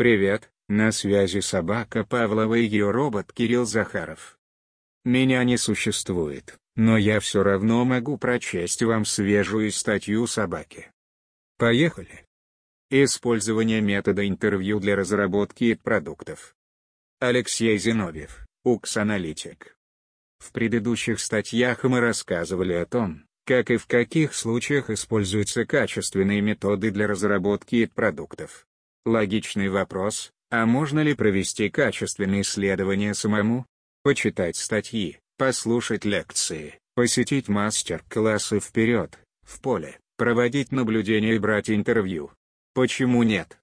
Привет, на связи собака Павлова и ее робот Кирилл Захаров. Меня не существует, но я все равно могу прочесть вам свежую статью собаки. Поехали. Использование метода интервью для разработки продуктов. Алексей Зиновьев, УКС-аналитик. В предыдущих статьях мы рассказывали о том, как и в каких случаях используются качественные методы для разработки продуктов. Логичный вопрос, а можно ли провести качественные исследования самому? Почитать статьи, послушать лекции, посетить мастер-классы вперед, в поле, проводить наблюдения и брать интервью. Почему нет?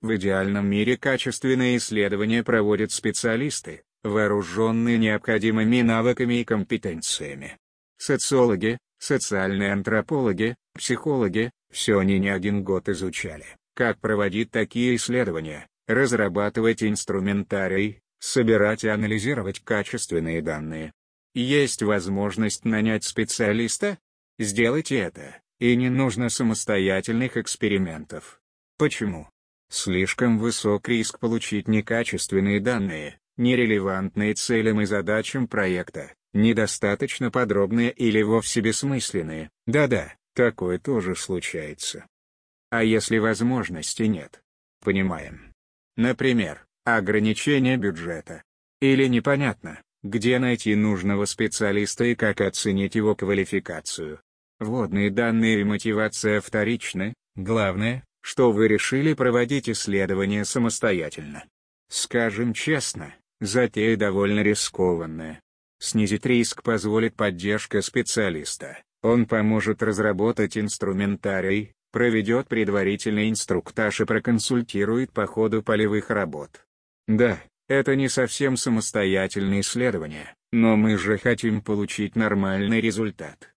В идеальном мире качественные исследования проводят специалисты, вооруженные необходимыми навыками и компетенциями. Социологи, социальные антропологи, психологи, все они не один год изучали, как проводить такие исследования, разрабатывать инструментарий, собирать и анализировать качественные данные. Есть возможность нанять специалиста? Сделайте это, и не нужно самостоятельных экспериментов. Почему? Слишком высок риск получить некачественные данные, нерелевантные целям и задачам проекта, недостаточно подробные или вовсе бессмысленные. Да-да, такое тоже случается. А если возможности нет? Понимаем. Например, ограничение бюджета. Или непонятно, где найти нужного специалиста и как оценить его квалификацию. Вводные данные и мотивация вторичны, главное, что вы решили проводить исследование самостоятельно. Скажем честно, Затея довольно рискованная. Снизить риск позволит поддержка специалиста. Он поможет разработать инструментарий, проведет предварительный инструктаж и проконсультирует по ходу полевых работ. Да, это не совсем самостоятельное исследование, но мы же хотим получить нормальный результат.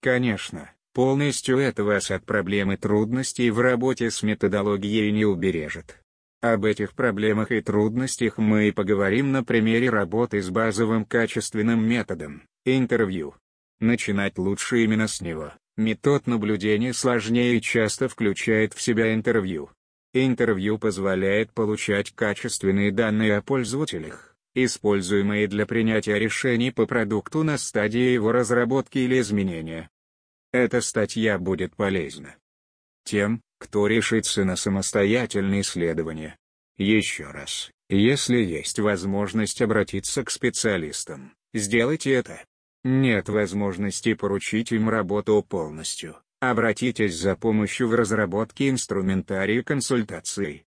Конечно, полностью это вас от проблемы трудностей в работе с методологией не убережет. Об этих проблемах и трудностях мы и поговорим на примере работы с базовым качественным методом – интервью. Начинать лучше именно с него. Метод наблюдения сложнее и часто включает в себя интервью. Интервью позволяет получать качественные данные о пользователях, используемые для принятия решений по продукту на стадии его разработки или изменения. Эта статья будет полезна тем, кто решится на самостоятельное исследование. Еще раз, если есть возможность обратиться к специалистам, сделайте это. Нет возможности поручить им работу полностью. Обратитесь за помощью в разработке инструментария консультаций.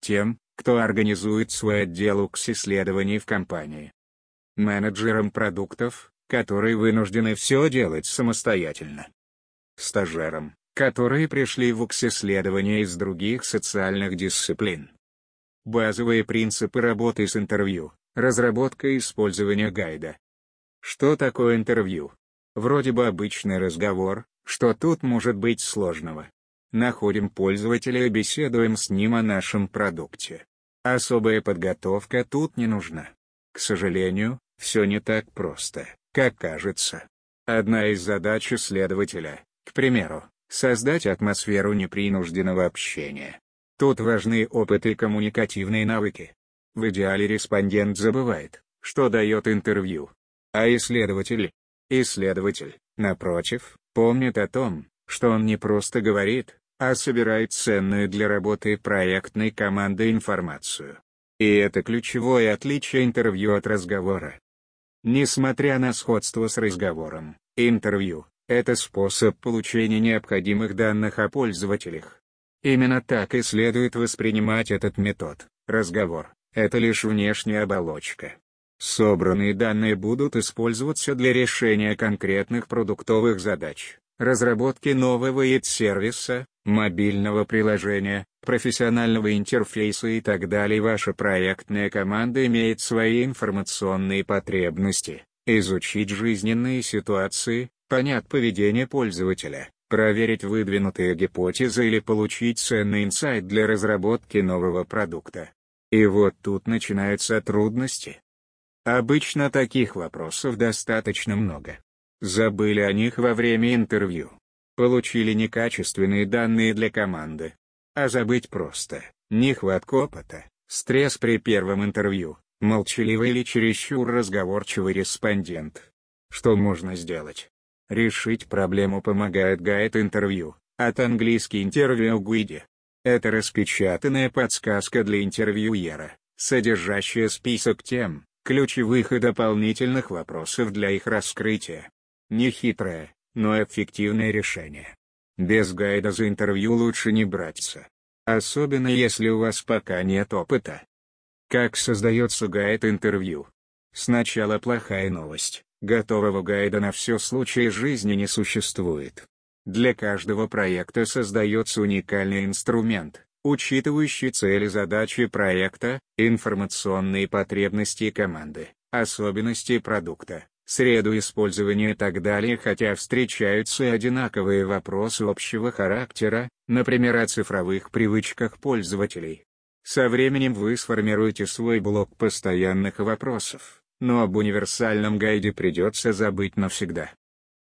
Тем, кто организует свой отдел УКС-исследований в компании. Менеджерам продуктов, которые вынуждены все делать самостоятельно. Стажерам, которые пришли в УКС-исследования из других социальных дисциплин. Базовые принципы работы с интервью, разработка и использование гайда. Что такое интервью? Вроде бы обычный разговор, что тут может быть сложного. Находим пользователя и беседуем с ним о нашем продукте. Особая подготовка тут не нужна. К сожалению, все не так просто, как кажется. Одна из задач исследователя, к примеру, Создать атмосферу непринужденного общения. Тут важны опыт и коммуникативные навыки. В идеале респондент забывает, что дает интервью. А исследователь? Исследователь, напротив, помнит о том, что он не просто говорит, а собирает ценную для работы проектной команды информацию. И это ключевое отличие интервью от разговора. Несмотря на сходство с разговором, интервью это способ получения необходимых данных о пользователях. Именно так и следует воспринимать этот метод. Разговор — это лишь внешняя оболочка. Собранные данные будут использоваться для решения конкретных продуктовых задач, разработки нового ИТ-сервиса, мобильного приложения, профессионального интерфейса и так далее. Ваша проектная команда имеет свои информационные потребности, изучить жизненные ситуации, понять поведение пользователя, проверить выдвинутые гипотезы или получить ценный инсайт для разработки нового продукта. И вот тут начинаются трудности. Обычно таких вопросов достаточно много. Забыли о них во время интервью. Получили некачественные данные для команды. А забыть просто. нехватка опыта, стресс при первом интервью, молчаливый или чересчур разговорчивый респондент. Что можно сделать? Решить проблему помогает гайд интервью, от английский интервью Гуиди. Это распечатанная подсказка для интервьюера, содержащая список тем, ключевых и дополнительных вопросов для их раскрытия. Нехитрое, но эффективное решение. Без гайда за интервью лучше не браться. Особенно если у вас пока нет опыта. Как создается гайд интервью? Сначала плохая новость. Готового гайда на все случаи жизни не существует. Для каждого проекта создается уникальный инструмент, учитывающий цели задачи проекта, информационные потребности команды, особенности продукта, среду использования и так далее хотя встречаются и одинаковые вопросы общего характера, например о цифровых привычках пользователей. Со временем вы сформируете свой блок постоянных вопросов, но об универсальном гайде придется забыть навсегда.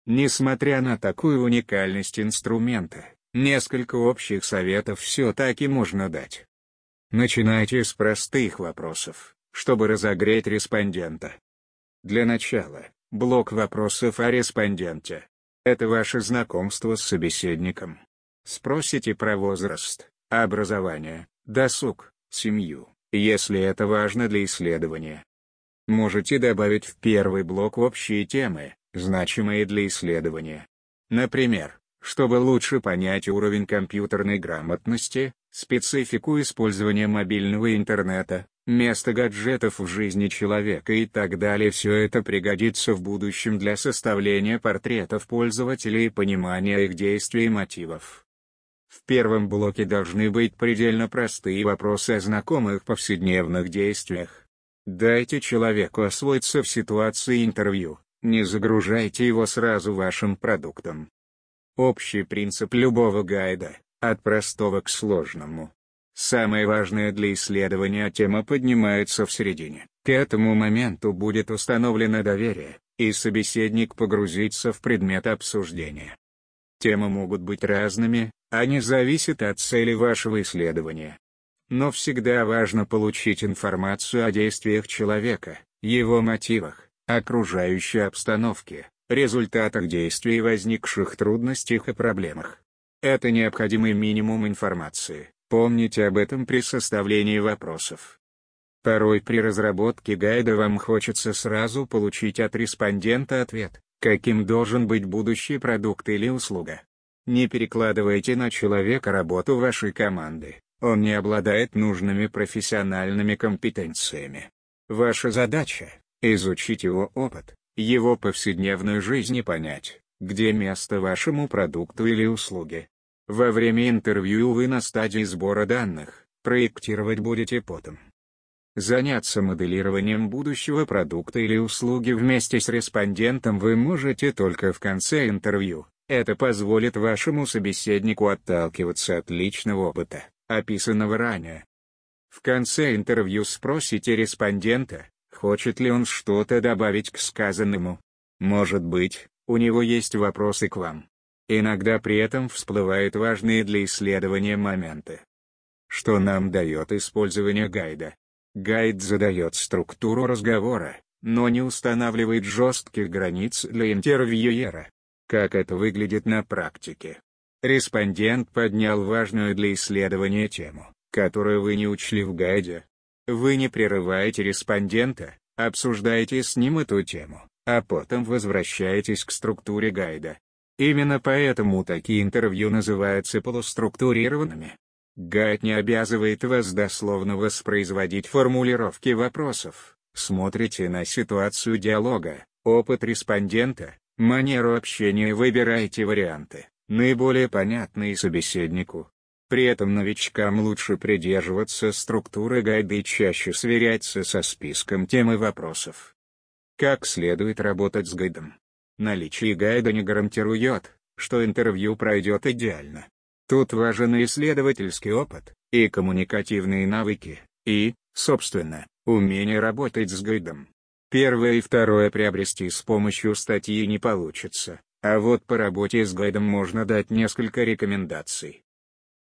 Несмотря на такую уникальность инструмента, несколько общих советов все-таки можно дать. Начинайте с простых вопросов, чтобы разогреть респондента. Для начала, блок вопросов о респонденте. Это ваше знакомство с собеседником. Спросите про возраст, образование, досуг, семью, если это важно для исследования. Можете добавить в первый блок общие темы, значимые для исследования. Например, чтобы лучше понять уровень компьютерной грамотности, специфику использования мобильного интернета, место гаджетов в жизни человека и так далее все это пригодится в будущем для составления портретов пользователей и понимания их действий и мотивов. В первом блоке должны быть предельно простые вопросы о знакомых повседневных действиях. Дайте человеку освоиться в ситуации интервью, не загружайте его сразу вашим продуктом. Общий принцип любого гайда, от простого к сложному, Самое важное для исследования тема поднимается в середине. К этому моменту будет установлено доверие, и собеседник погрузится в предмет обсуждения. Темы могут быть разными, они зависят от цели вашего исследования. Но всегда важно получить информацию о действиях человека, его мотивах, окружающей обстановке, результатах действий возникших трудностях и проблемах. Это необходимый минимум информации. Помните об этом при составлении вопросов. Порой при разработке гайда вам хочется сразу получить от респондента ответ, каким должен быть будущий продукт или услуга. Не перекладывайте на человека работу вашей команды, он не обладает нужными профессиональными компетенциями. Ваша задача – изучить его опыт, его повседневную жизнь и понять, где место вашему продукту или услуге. Во время интервью вы на стадии сбора данных, проектировать будете потом. Заняться моделированием будущего продукта или услуги вместе с респондентом вы можете только в конце интервью. Это позволит вашему собеседнику отталкиваться от личного опыта, описанного ранее. В конце интервью спросите респондента, хочет ли он что-то добавить к сказанному. Может быть, у него есть вопросы к вам. Иногда при этом всплывают важные для исследования моменты. Что нам дает использование гайда? Гайд задает структуру разговора, но не устанавливает жестких границ для интервьюера. Как это выглядит на практике? Респондент поднял важную для исследования тему, которую вы не учли в гайде. Вы не прерываете респондента, обсуждаете с ним эту тему, а потом возвращаетесь к структуре гайда. Именно поэтому такие интервью называются полуструктурированными. Гайд не обязывает вас дословно воспроизводить формулировки вопросов. Смотрите на ситуацию диалога, опыт респондента, манеру общения и выбирайте варианты, наиболее понятные собеседнику. При этом новичкам лучше придерживаться структуры гайда и чаще сверяться со списком тем и вопросов. Как следует работать с гайдом? Наличие гайда не гарантирует, что интервью пройдет идеально. Тут важен исследовательский опыт, и коммуникативные навыки, и, собственно, умение работать с гайдом. Первое и второе приобрести с помощью статьи не получится, а вот по работе с гайдом можно дать несколько рекомендаций.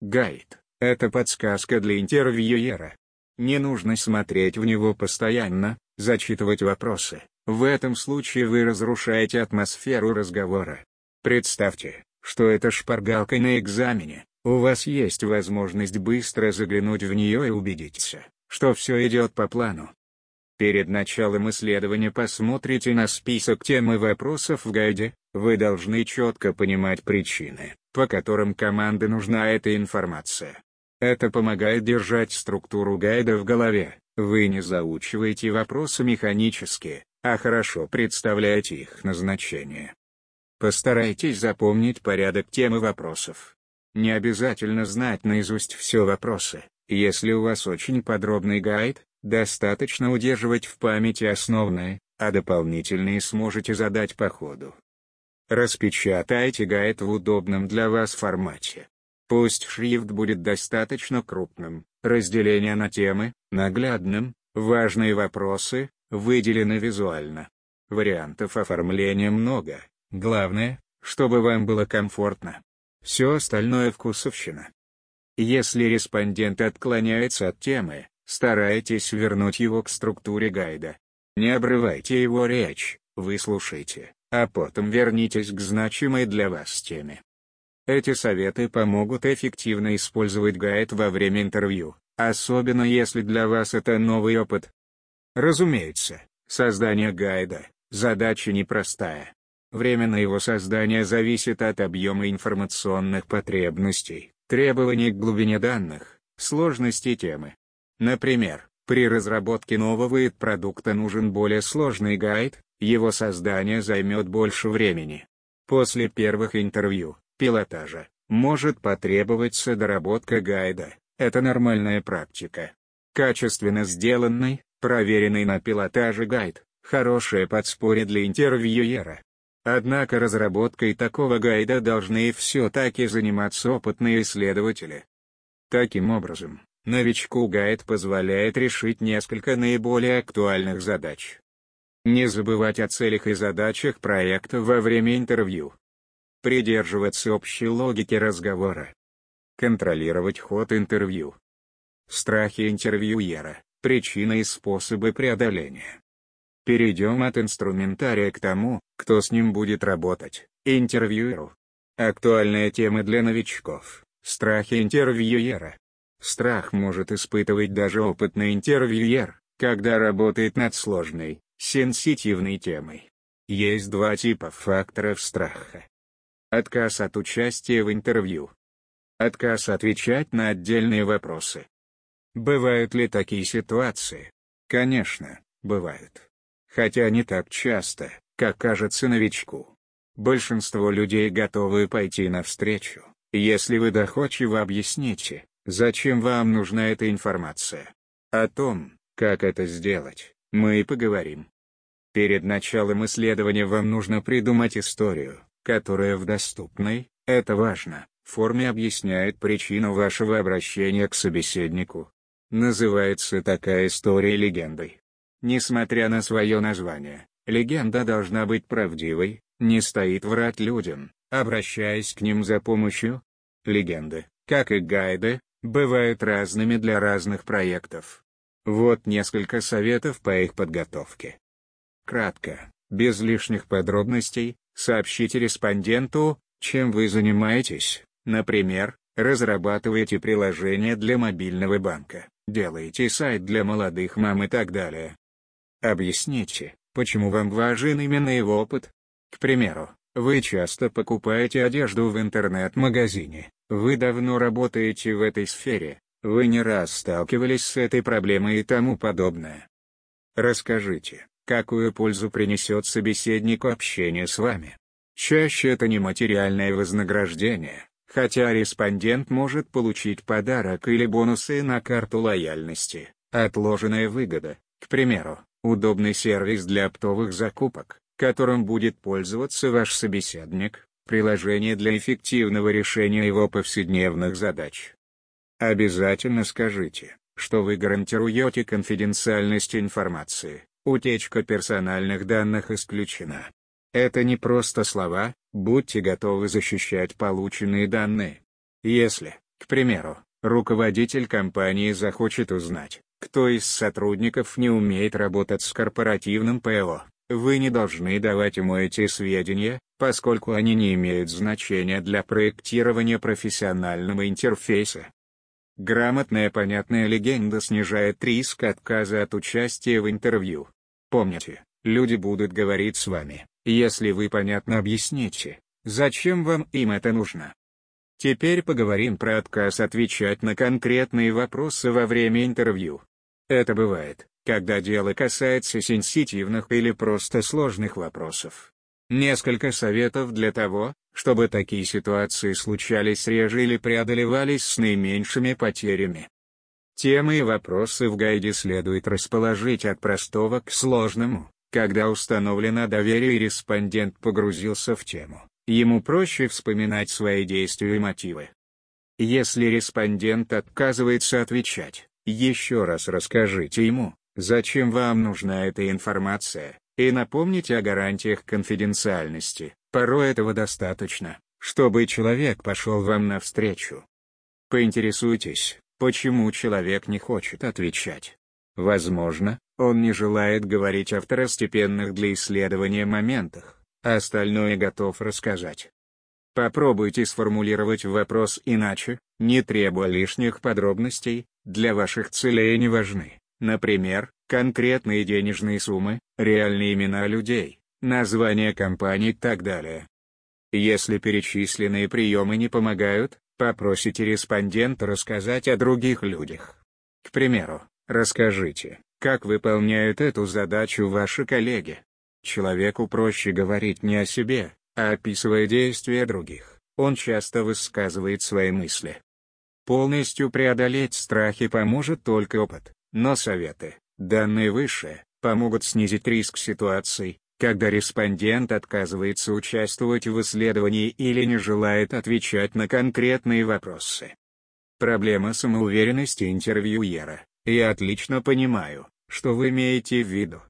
Гайд Это подсказка для интервьюера. Не нужно смотреть в него постоянно, зачитывать вопросы. В этом случае вы разрушаете атмосферу разговора. Представьте, что это шпаргалка на экзамене. У вас есть возможность быстро заглянуть в нее и убедиться, что все идет по плану. Перед началом исследования посмотрите на список тем и вопросов в гайде, вы должны четко понимать причины, по которым команде нужна эта информация. Это помогает держать структуру гайда в голове, вы не заучиваете вопросы механически, а хорошо представляете их назначение. Постарайтесь запомнить порядок темы вопросов. Не обязательно знать наизусть все вопросы, если у вас очень подробный гайд, Достаточно удерживать в памяти основное, а дополнительные сможете задать по ходу. Распечатайте гайд в удобном для вас формате. Пусть шрифт будет достаточно крупным, разделение на темы, наглядным, важные вопросы, выделены визуально. Вариантов оформления много, главное, чтобы вам было комфортно. Все остальное вкусовщина. Если респондент отклоняется от темы, Старайтесь вернуть его к структуре гайда. Не обрывайте его речь, выслушайте, а потом вернитесь к значимой для вас теме. Эти советы помогут эффективно использовать гайд во время интервью, особенно если для вас это новый опыт. Разумеется, создание гайда – задача непростая. Время на его создание зависит от объема информационных потребностей, требований к глубине данных, сложности темы, Например, при разработке нового продукта нужен более сложный гайд, его создание займет больше времени. После первых интервью, пилотажа, может потребоваться доработка гайда, это нормальная практика. Качественно сделанный, проверенный на пилотаже гайд – хорошее подспорье для интервьюера. Однако разработкой такого гайда должны все-таки заниматься опытные исследователи. Таким образом, Новичку гайд позволяет решить несколько наиболее актуальных задач. Не забывать о целях и задачах проекта во время интервью. Придерживаться общей логики разговора. Контролировать ход интервью. Страхи интервьюера, причины и способы преодоления. Перейдем от инструментария к тому, кто с ним будет работать, интервьюеру. Актуальные темы для новичков. Страхи интервьюера. Страх может испытывать даже опытный интервьюер, когда работает над сложной, сенситивной темой. Есть два типа факторов страха. Отказ от участия в интервью. Отказ отвечать на отдельные вопросы. Бывают ли такие ситуации? Конечно, бывают. Хотя не так часто, как кажется новичку. Большинство людей готовы пойти навстречу, если вы доходчиво объясните, Зачем вам нужна эта информация? О том, как это сделать, мы и поговорим. Перед началом исследования вам нужно придумать историю, которая в доступной, это важно, форме объясняет причину вашего обращения к собеседнику. Называется такая история легендой. Несмотря на свое название, легенда должна быть правдивой, не стоит врать людям, обращаясь к ним за помощью. Легенды, как и гайды, бывают разными для разных проектов. Вот несколько советов по их подготовке. Кратко, без лишних подробностей, сообщите респонденту, чем вы занимаетесь, например, разрабатываете приложение для мобильного банка, делаете сайт для молодых мам и так далее. Объясните, почему вам важен именно его опыт. К примеру, вы часто покупаете одежду в интернет-магазине, вы давно работаете в этой сфере, вы не раз сталкивались с этой проблемой и тому подобное. Расскажите, какую пользу принесет собеседнику общение с вами. Чаще это не материальное вознаграждение, хотя респондент может получить подарок или бонусы на карту лояльности, отложенная выгода, к примеру, удобный сервис для оптовых закупок, которым будет пользоваться ваш собеседник, приложение для эффективного решения его повседневных задач. Обязательно скажите, что вы гарантируете конфиденциальность информации, утечка персональных данных исключена. Это не просто слова, будьте готовы защищать полученные данные. Если, к примеру, руководитель компании захочет узнать, кто из сотрудников не умеет работать с корпоративным ПО. Вы не должны давать ему эти сведения, поскольку они не имеют значения для проектирования профессионального интерфейса. Грамотная понятная легенда снижает риск отказа от участия в интервью. Помните, люди будут говорить с вами, если вы понятно объясните, зачем вам им это нужно. Теперь поговорим про отказ отвечать на конкретные вопросы во время интервью. Это бывает, когда дело касается сенситивных или просто сложных вопросов. Несколько советов для того, чтобы такие ситуации случались реже или преодолевались с наименьшими потерями. Темы и вопросы в гайде следует расположить от простого к сложному. Когда установлено доверие и респондент погрузился в тему, ему проще вспоминать свои действия и мотивы. Если респондент отказывается отвечать, еще раз расскажите ему, Зачем вам нужна эта информация? И напомните о гарантиях конфиденциальности. Порой этого достаточно, чтобы человек пошел вам навстречу. Поинтересуйтесь, почему человек не хочет отвечать. Возможно, он не желает говорить о второстепенных для исследования моментах, а остальное готов рассказать. Попробуйте сформулировать вопрос иначе, не требуя лишних подробностей, для ваших целей не важны. Например, конкретные денежные суммы, реальные имена людей, названия компаний и так далее. Если перечисленные приемы не помогают, попросите респондента рассказать о других людях. К примеру, расскажите, как выполняют эту задачу ваши коллеги. Человеку проще говорить не о себе, а описывая действия других. Он часто высказывает свои мысли. Полностью преодолеть страхи поможет только опыт. Но советы, данные выше, помогут снизить риск ситуаций, когда респондент отказывается участвовать в исследовании или не желает отвечать на конкретные вопросы. Проблема самоуверенности интервьюера. Я отлично понимаю, что вы имеете в виду.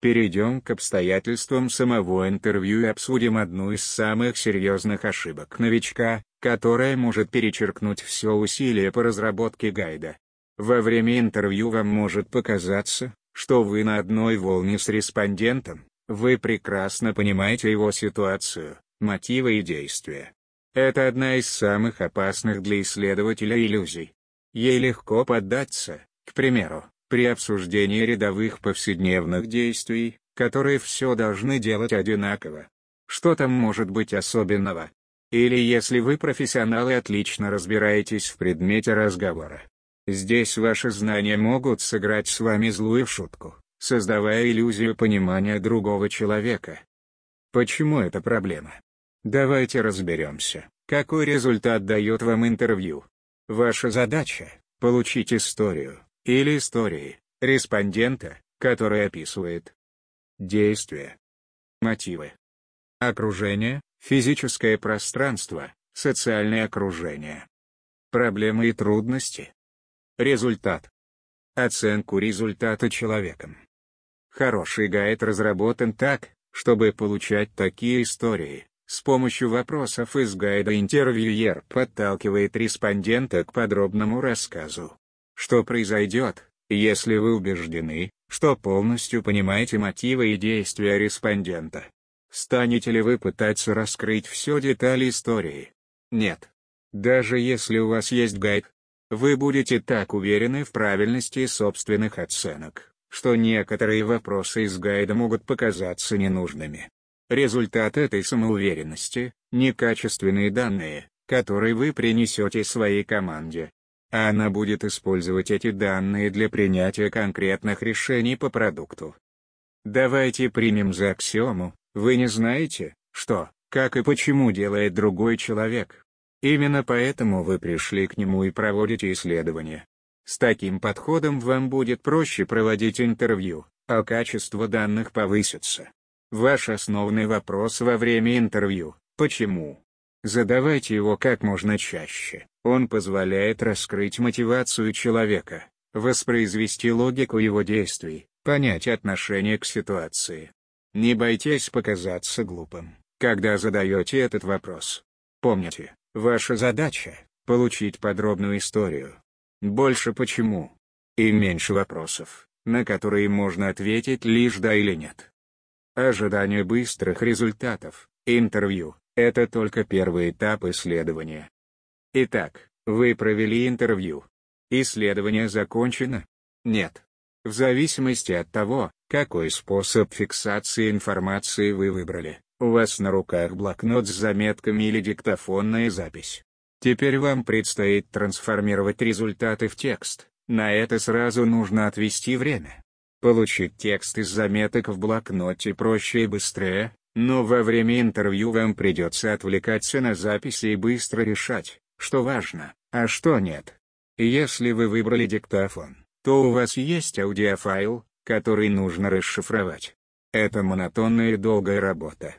Перейдем к обстоятельствам самого интервью и обсудим одну из самых серьезных ошибок новичка, которая может перечеркнуть все усилия по разработке гайда. Во время интервью вам может показаться, что вы на одной волне с респондентом, вы прекрасно понимаете его ситуацию, мотивы и действия. Это одна из самых опасных для исследователя иллюзий. Ей легко поддаться, к примеру, при обсуждении рядовых повседневных действий, которые все должны делать одинаково. Что там может быть особенного? Или если вы профессионал и отлично разбираетесь в предмете разговора, Здесь ваши знания могут сыграть с вами злую шутку, создавая иллюзию понимания другого человека. Почему это проблема? Давайте разберемся, какой результат дает вам интервью. Ваша задача — получить историю, или истории, респондента, который описывает действия, мотивы, окружение, физическое пространство, социальное окружение, проблемы и трудности, Результат. Оценку результата человеком. Хороший гайд разработан так, чтобы получать такие истории. С помощью вопросов из гайда интервьюер подталкивает респондента к подробному рассказу. Что произойдет, если вы убеждены, что полностью понимаете мотивы и действия респондента? Станете ли вы пытаться раскрыть все детали истории? Нет. Даже если у вас есть гайд, вы будете так уверены в правильности собственных оценок, что некоторые вопросы из гайда могут показаться ненужными. Результат этой самоуверенности – некачественные данные, которые вы принесете своей команде. А она будет использовать эти данные для принятия конкретных решений по продукту. Давайте примем за аксиому, вы не знаете, что, как и почему делает другой человек. Именно поэтому вы пришли к нему и проводите исследования. С таким подходом вам будет проще проводить интервью, а качество данных повысится. Ваш основной вопрос во время интервью – почему? Задавайте его как можно чаще. Он позволяет раскрыть мотивацию человека, воспроизвести логику его действий, понять отношение к ситуации. Не бойтесь показаться глупым, когда задаете этот вопрос. Помните, Ваша задача получить подробную историю. Больше почему. И меньше вопросов, на которые можно ответить лишь да или нет. Ожидание быстрых результатов, интервью, это только первый этап исследования. Итак, вы провели интервью. Исследование закончено? Нет. В зависимости от того, какой способ фиксации информации вы выбрали, у вас на руках блокнот с заметками или диктофонная запись. Теперь вам предстоит трансформировать результаты в текст, на это сразу нужно отвести время. Получить текст из заметок в блокноте проще и быстрее, но во время интервью вам придется отвлекаться на записи и быстро решать, что важно, а что нет. Если вы выбрали диктофон, то у вас есть аудиофайл, который нужно расшифровать. Это монотонная и долгая работа.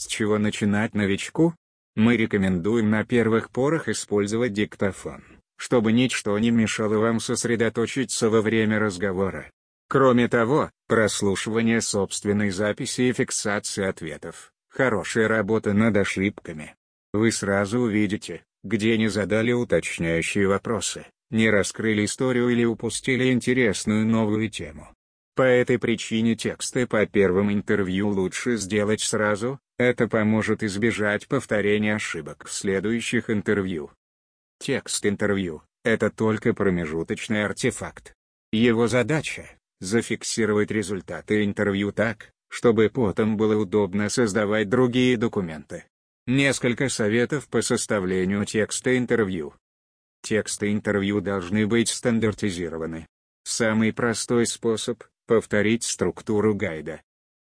С чего начинать новичку? Мы рекомендуем на первых порах использовать диктофон, чтобы ничто не мешало вам сосредоточиться во время разговора. Кроме того, прослушивание собственной записи и фиксация ответов – хорошая работа над ошибками. Вы сразу увидите, где не задали уточняющие вопросы, не раскрыли историю или упустили интересную новую тему. По этой причине тексты по первым интервью лучше сделать сразу, это поможет избежать повторения ошибок в следующих интервью. Текст интервью — это только промежуточный артефакт. Его задача — зафиксировать результаты интервью так, чтобы потом было удобно создавать другие документы. Несколько советов по составлению текста интервью. Тексты интервью должны быть стандартизированы. Самый простой способ — повторить структуру гайда.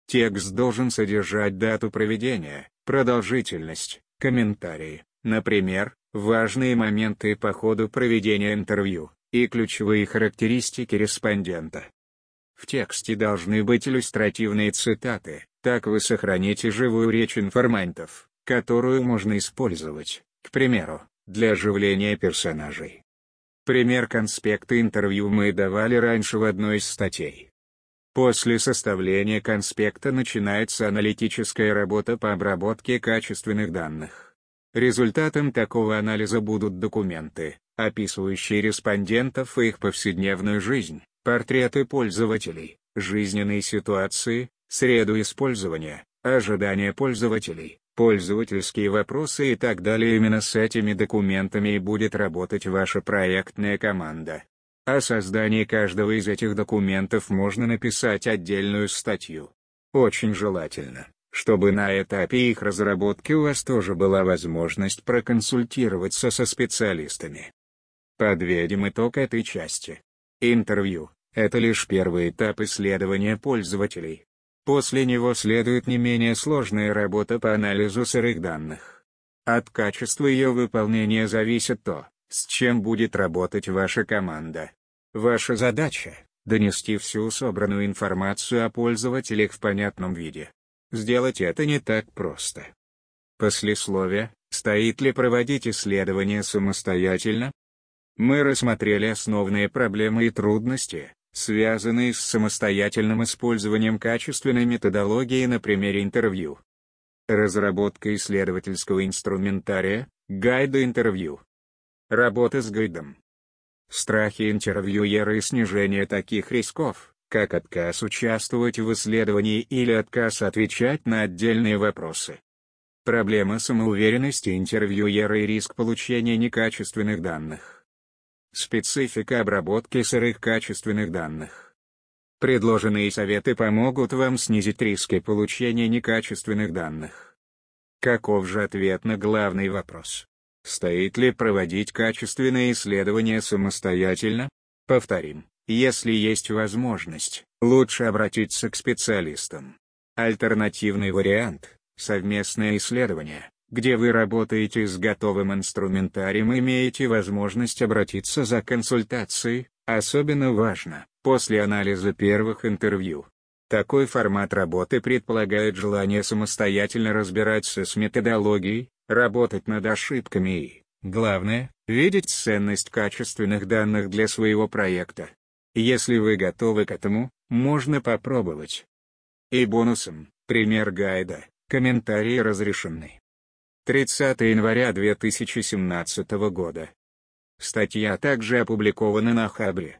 Текст должен содержать дату проведения, продолжительность, комментарии, например, важные моменты по ходу проведения интервью, и ключевые характеристики респондента. В тексте должны быть иллюстративные цитаты, так вы сохраните живую речь информантов, которую можно использовать, к примеру, для оживления персонажей. Пример конспекта интервью мы давали раньше в одной из статей. После составления конспекта начинается аналитическая работа по обработке качественных данных. Результатом такого анализа будут документы, описывающие респондентов и их повседневную жизнь, портреты пользователей, жизненные ситуации, среду использования, ожидания пользователей, пользовательские вопросы и так далее. Именно с этими документами и будет работать ваша проектная команда. О создании каждого из этих документов можно написать отдельную статью. Очень желательно, чтобы на этапе их разработки у вас тоже была возможность проконсультироваться со специалистами. Подведем итог этой части. Интервью — это лишь первый этап исследования пользователей. После него следует не менее сложная работа по анализу сырых данных. От качества ее выполнения зависит то, с чем будет работать ваша команда. Ваша задача — донести всю собранную информацию о пользователях в понятном виде. Сделать это не так просто. Послесловие, стоит ли проводить исследования самостоятельно? Мы рассмотрели основные проблемы и трудности, связанные с самостоятельным использованием качественной методологии на примере интервью. Разработка исследовательского инструментария, гайда интервью. Работа с гайдом. Страхи интервьюера и снижение таких рисков, как отказ участвовать в исследовании или отказ отвечать на отдельные вопросы. Проблема самоуверенности интервьюера и риск получения некачественных данных. Специфика обработки сырых качественных данных. Предложенные советы помогут вам снизить риски получения некачественных данных. Каков же ответ на главный вопрос? Стоит ли проводить качественные исследования самостоятельно? Повторим, если есть возможность, лучше обратиться к специалистам. Альтернативный вариант – совместное исследование где вы работаете с готовым инструментарием имеете возможность обратиться за консультацией, особенно важно, после анализа первых интервью. Такой формат работы предполагает желание самостоятельно разбираться с методологией, работать над ошибками и, главное, видеть ценность качественных данных для своего проекта. Если вы готовы к этому, можно попробовать. И бонусом, пример гайда, комментарии разрешены. 30 января 2017 года. Статья также опубликована на Хабре.